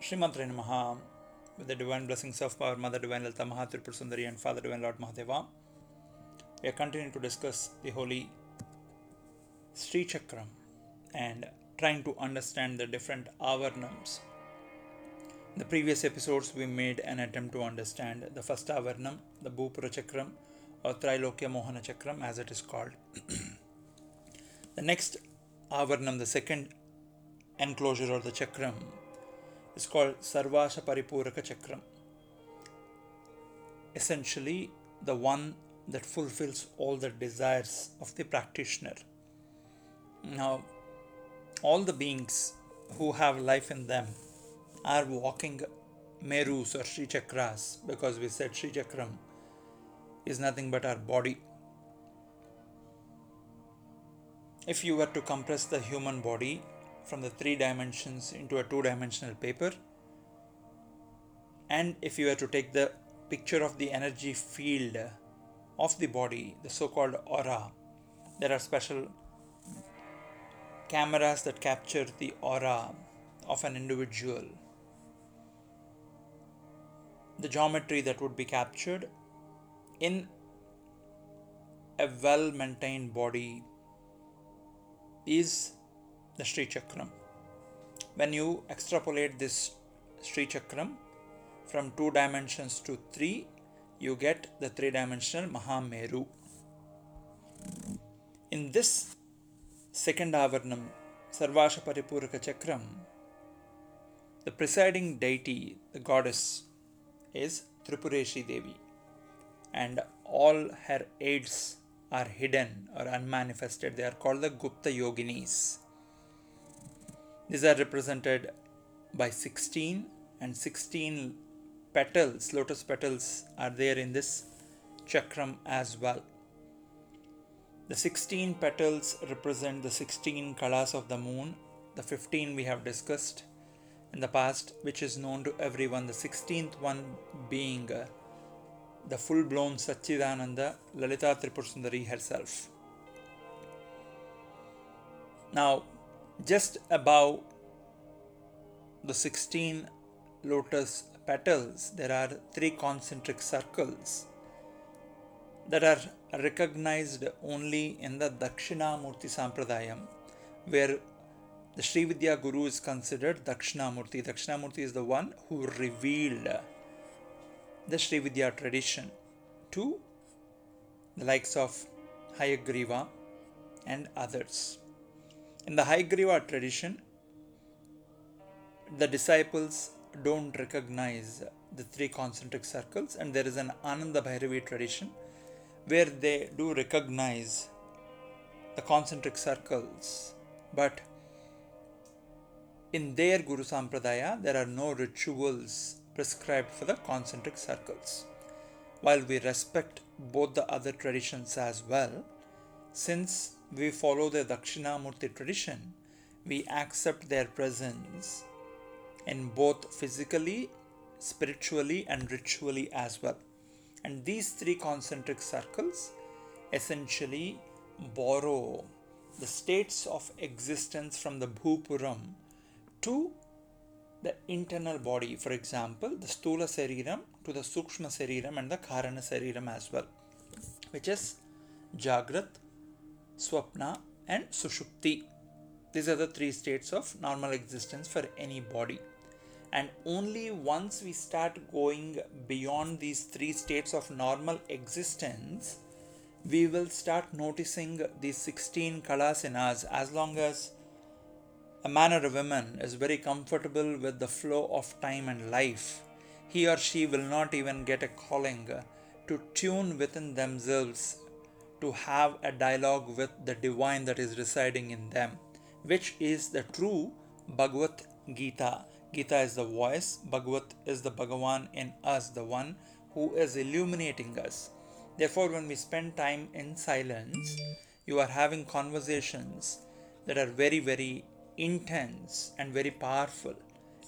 Srimatre Namaha, with the divine blessings of our Mother Divine Lalita Mahatripur Sundari and Father Divine Lord Mahadeva, we are continuing to discuss the holy Sri Chakram and trying to understand the different avarnams. In the previous episodes, we made an attempt to understand the first avarnam, the Bhupura Chakram or Trilokya Mohana Chakram as it is called. the next avarnam, the second enclosure or the chakram, is called Sarvasha Paripuraka Chakram. Essentially, the one that fulfills all the desires of the practitioner. Now, all the beings who have life in them are walking Merus or Sri Chakras because we said Sri Chakram is nothing but our body. If you were to compress the human body from the three dimensions into a two dimensional paper, and if you were to take the picture of the energy field of the body, the so called aura, there are special cameras that capture the aura of an individual. The geometry that would be captured in a well maintained body is the Sri Chakram. When you extrapolate this Sri Chakram from two dimensions to three, you get the three dimensional Mahameru. In this second Avarnam, Sarvasha Paripuraka Chakram, the presiding deity, the goddess, is Tripureshi Devi, and all her aids are hidden or unmanifested. They are called the Gupta Yoginis. These are represented by 16 and 16 petals, lotus petals, are there in this chakram as well. The 16 petals represent the 16 kalas of the moon. The 15 we have discussed in the past, which is known to everyone. The 16th one being uh, the full blown Satchidananda Lalita Tripur Sundari herself. Now, just above the 16 lotus petals, there are three concentric circles that are recognized only in the Dakshinamurti Sampradayam, where the Sri Vidya Guru is considered Dakshinamurti. Dakshinamurti is the one who revealed the Sri Vidya tradition to the likes of Hayagriva and others. In the Hayagriva tradition, the disciples don't recognize the three concentric circles, and there is an Ananda Bhairavi tradition where they do recognize the concentric circles, but in their Guru Sampradaya, there are no rituals prescribed for the concentric circles. While we respect both the other traditions as well, since we follow the Dakshinamurti tradition, we accept their presence in both physically, spiritually, and ritually as well. And these three concentric circles essentially borrow the states of existence from the Bhupuram to the internal body. For example, the Stula Sariram to the Sukshma Sariram and the Karana Sariram as well, which is Jagrat, Swapna, and Sushupti. These are the three states of normal existence for any body. And only once we start going beyond these three states of normal existence, we will start noticing these 16 kalas in us as long as a man or a woman is very comfortable with the flow of time and life. He or she will not even get a calling to tune within themselves to have a dialogue with the divine that is residing in them, which is the true Bhagavad Gita. Gita is the voice, Bhagavat is the Bhagavan in us, the one who is illuminating us. Therefore, when we spend time in silence, you are having conversations that are very, very intense and very powerful.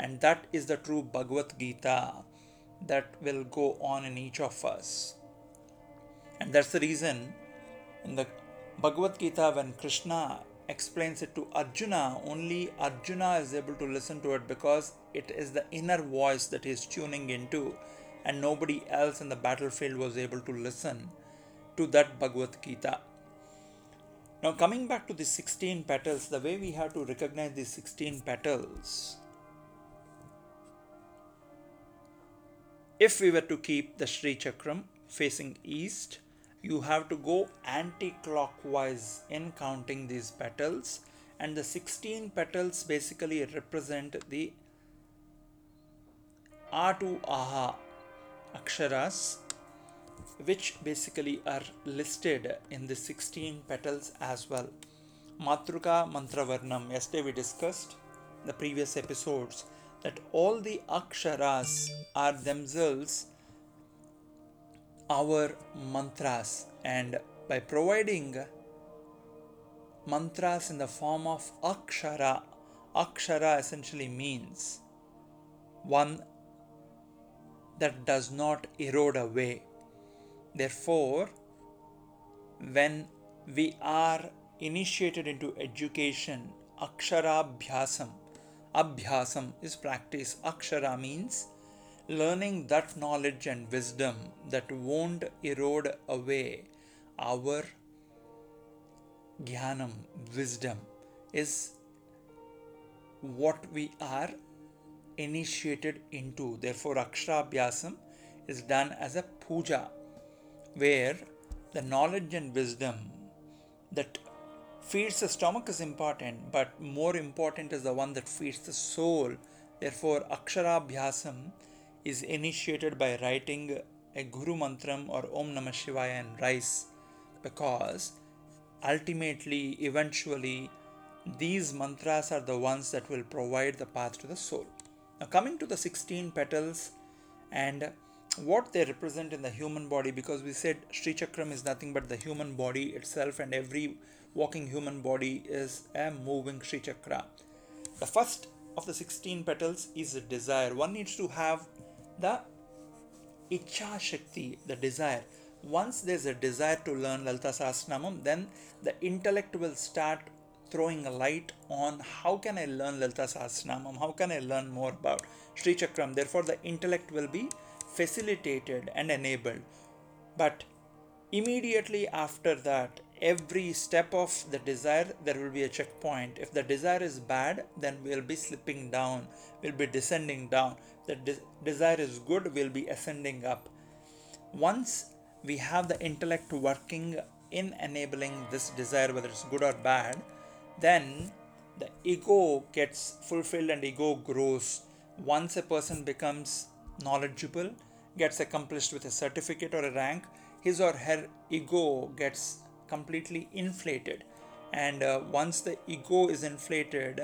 And that is the true Bhagavad Gita that will go on in each of us. And that's the reason in the Bhagavad Gita, when Krishna explains it to Arjuna, only Arjuna is able to listen to it because it is the inner voice that he is tuning into, and nobody else in the battlefield was able to listen to that Bhagavad Gita. Now, coming back to the 16 petals, the way we have to recognize these 16 petals, if we were to keep the Sri Chakram facing east, you have to go anti clockwise in counting these petals, and the 16 petals basically represent the A to Aha aksharas which basically are listed in the 16 petals as well. Matruka Mantravarnam, yesterday we discussed the previous episodes that all the aksharas are themselves our mantras, and by providing mantras in the form of akshara, akshara essentially means one that does not erode away Therefore, when we are initiated into education, akshara Aksharabhyasam, Abhyasam is practice. Akshara means learning that knowledge and wisdom that won't erode away our jnanam, wisdom, is what we are initiated into. Therefore, Aksharabhyasam is done as a puja where the knowledge and wisdom that feeds the stomach is important, but more important is the one that feeds the soul. Therefore, Aksharabhyasam is initiated by writing a Guru Mantram or Om Namah Shivaya and rice because ultimately, eventually, these mantras are the ones that will provide the path to the soul. Now, coming to the 16 petals and what they represent in the human body because we said Sri Chakram is nothing but the human body itself, and every walking human body is a moving Sri Chakra. The first of the 16 petals is desire. One needs to have the Icha Shakti, the desire. Once there's a desire to learn Lalita Sahasranamam, then the intellect will start throwing a light on how can I learn Lalita Sahasranamam, how can I learn more about Sri Chakram. Therefore, the intellect will be facilitated and enabled. But immediately after that, every step of the desire, there will be a checkpoint. If the desire is bad, then we'll be slipping down, we'll be descending down. The de- desire is good, we'll be ascending up. Once we have the intellect working in enabling this desire, whether it's good or bad, then the ego gets fulfilled and ego grows. Once a person becomes knowledgeable, gets accomplished with a certificate or a rank, his or her ego gets completely inflated. And uh, once the ego is inflated,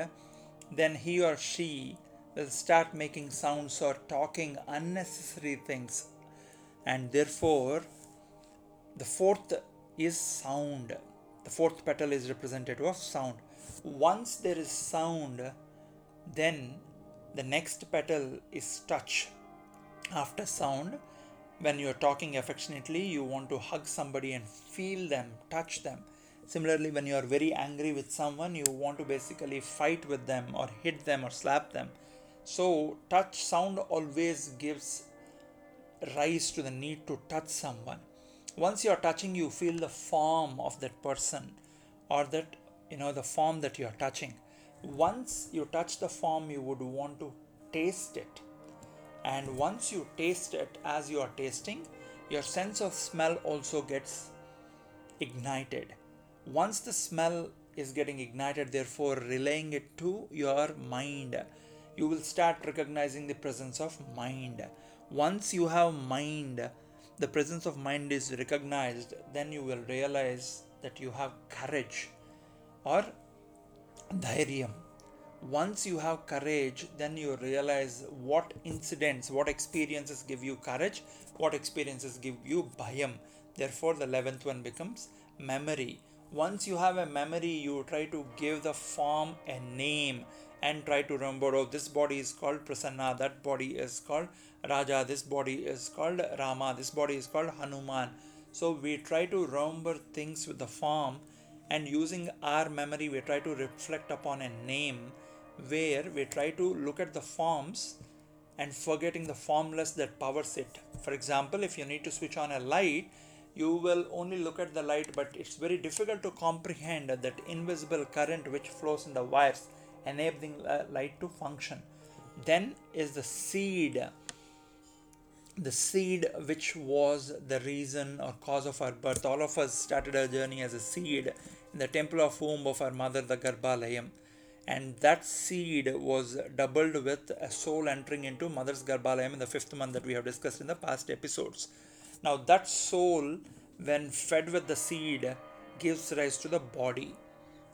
then he or she will start making sounds or talking unnecessary things. And therefore, the fourth is sound. The fourth petal is representative of sound. Once there is sound, then the next petal is touch after sound when you're talking affectionately you want to hug somebody and feel them touch them. Similarly when you are very angry with someone you want to basically fight with them or hit them or slap them. So touch sound always gives rise to the need to touch someone. Once you are touching you feel the form of that person or that you know the form that you are touching. Once you touch the form you would want to taste it and once you taste it as you are tasting your sense of smell also gets ignited. Once the smell is getting ignited therefore relaying it to your mind you will start recognizing the presence of mind. Once you have mind the presence of mind is recognized then you will realize that you have courage or dhairyam once you have courage, then you realize what incidents, what experiences give you courage, what experiences give you bhayam. Therefore, the 11th one becomes memory. Once you have a memory, you try to give the form a name and try to remember oh, this body is called Prasanna, that body is called Raja, this body is called Rama, this body is called Hanuman. So, we try to remember things with the form and using our memory we try to reflect upon a name where we try to look at the forms and forgetting the formless that powers it for example if you need to switch on a light you will only look at the light but it's very difficult to comprehend that invisible current which flows in the wires enabling light to function. Then is the seed. The seed which was the reason or cause of our birth. All of us started our journey as a seed in the temple of womb of our mother the garbhalayam and that seed was doubled with a soul entering into mother's garbhalayam in the fifth month that we have discussed in the past episodes. Now that soul when fed with the seed gives rise to the body.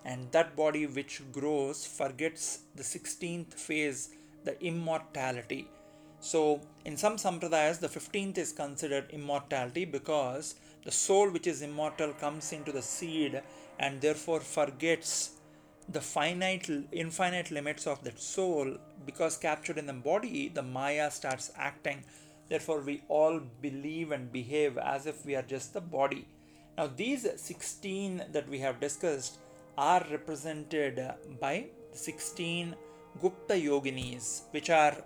And that body which grows forgets the 16th phase the immortality. So in some sampradayas the 15th is considered immortality because the soul which is immortal comes into the seed and therefore forgets the finite infinite limits of that soul because captured in the body the maya starts acting. Therefore we all believe and behave as if we are just the body. Now these 16 that we have discussed are represented by 16 gupta yoginis which are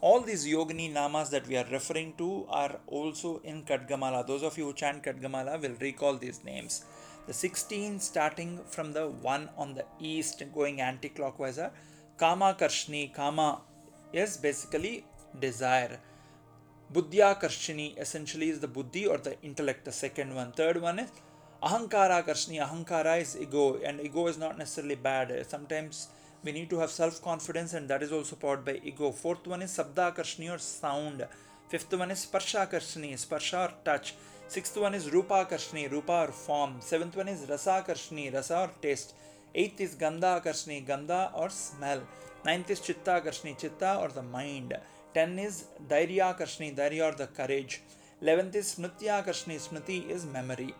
all these yogini namas that we are referring to are also in Kadgamala. Those of you who chant Kadgamala will recall these names. The 16 starting from the one on the east going anti-clockwise are Kama Karshni. Kama is basically desire. Buddhya Karshini essentially is the buddhi or the intellect, the second one. Third one is Ahankara Karshni. Ahankara is ego, and ego is not necessarily bad. Sometimes we need to have self confidence, and that is also powered by ego. Fourth one is Sabda Karshni or sound. Fifth one is Sparsha Karshni, Sparsha or touch. Sixth one is Rupa Karshni, Rupa or form. Seventh one is Rasa Karshni, Rasa or taste. Eighth is Gandha Karshni, Gandha or smell. Ninth is Chitta Karshni, Chitta or the mind. Ten is Dairya Karshni, Dairya or the courage. Eleventh is Smritya Karshni, Smriti is memory.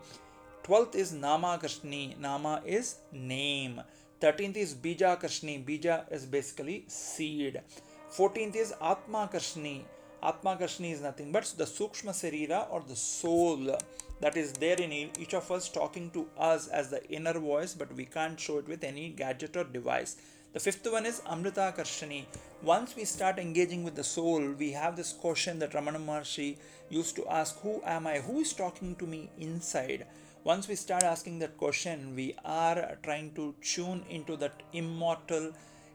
Twelfth is Nama Karshni, Nama is name. Thirteenth is Bija Karshni, Bija is basically seed. Fourteenth is Atma Karshni, Atma Karshni is nothing but the Sukshma Sarira or the soul that is there in each of us talking to us as the inner voice, but we can't show it with any gadget or device. The fifth one is Amrita Karshani. Once we start engaging with the soul, we have this question that Ramana Maharshi used to ask Who am I? Who is talking to me inside? Once we start asking that question, we are trying to tune into that immortal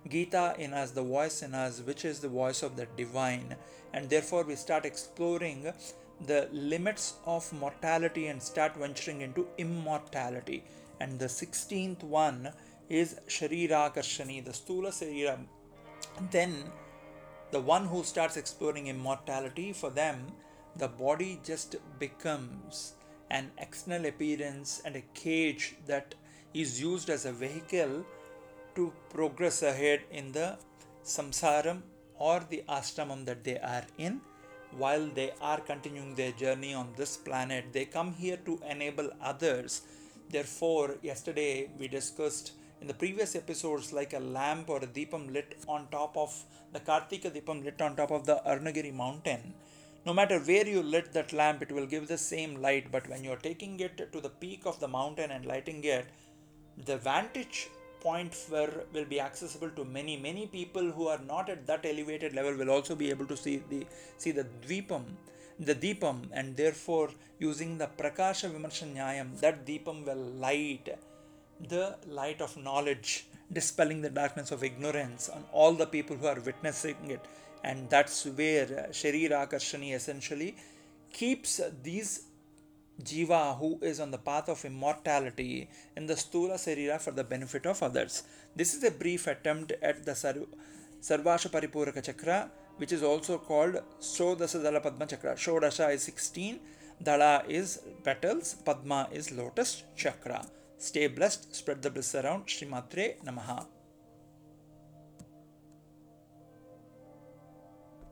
Gita in us, the voice in us, which is the voice of the divine. And therefore, we start exploring the limits of mortality and start venturing into immortality. And the 16th one is Sharira Karshani, the Stula Sharira. Then, the one who starts exploring immortality, for them, the body just becomes an external appearance and a cage that is used as a vehicle to progress ahead in the samsaram or the ashramam that they are in. While they are continuing their journey on this planet they come here to enable others. Therefore yesterday we discussed in the previous episodes like a lamp or a deepam lit on top of the kartika deepam lit on top of the arunagiri mountain no matter where you lit that lamp it will give the same light. But when you're taking it to the peak of the mountain and lighting it the vantage point where will be accessible to many many people who are not at that elevated level will also be able to see the see the dvipam the deepam and therefore using the prakasha vimarsha nyayam that deepam will light the light of knowledge dispelling the darkness of ignorance on all the people who are witnessing it and that's where uh, sharira karshani essentially keeps these jiva who is on the path of immortality in the Stula Sarira for the benefit of others. This is a brief attempt at the Sarv- Sarvasha Paripuraka Chakra, which is also called Shodasa Dala Padma Chakra. Shodasha is 16, Dala is petals, Padma is lotus chakra. Stay blessed, spread the bliss around. Srimatre Namaha.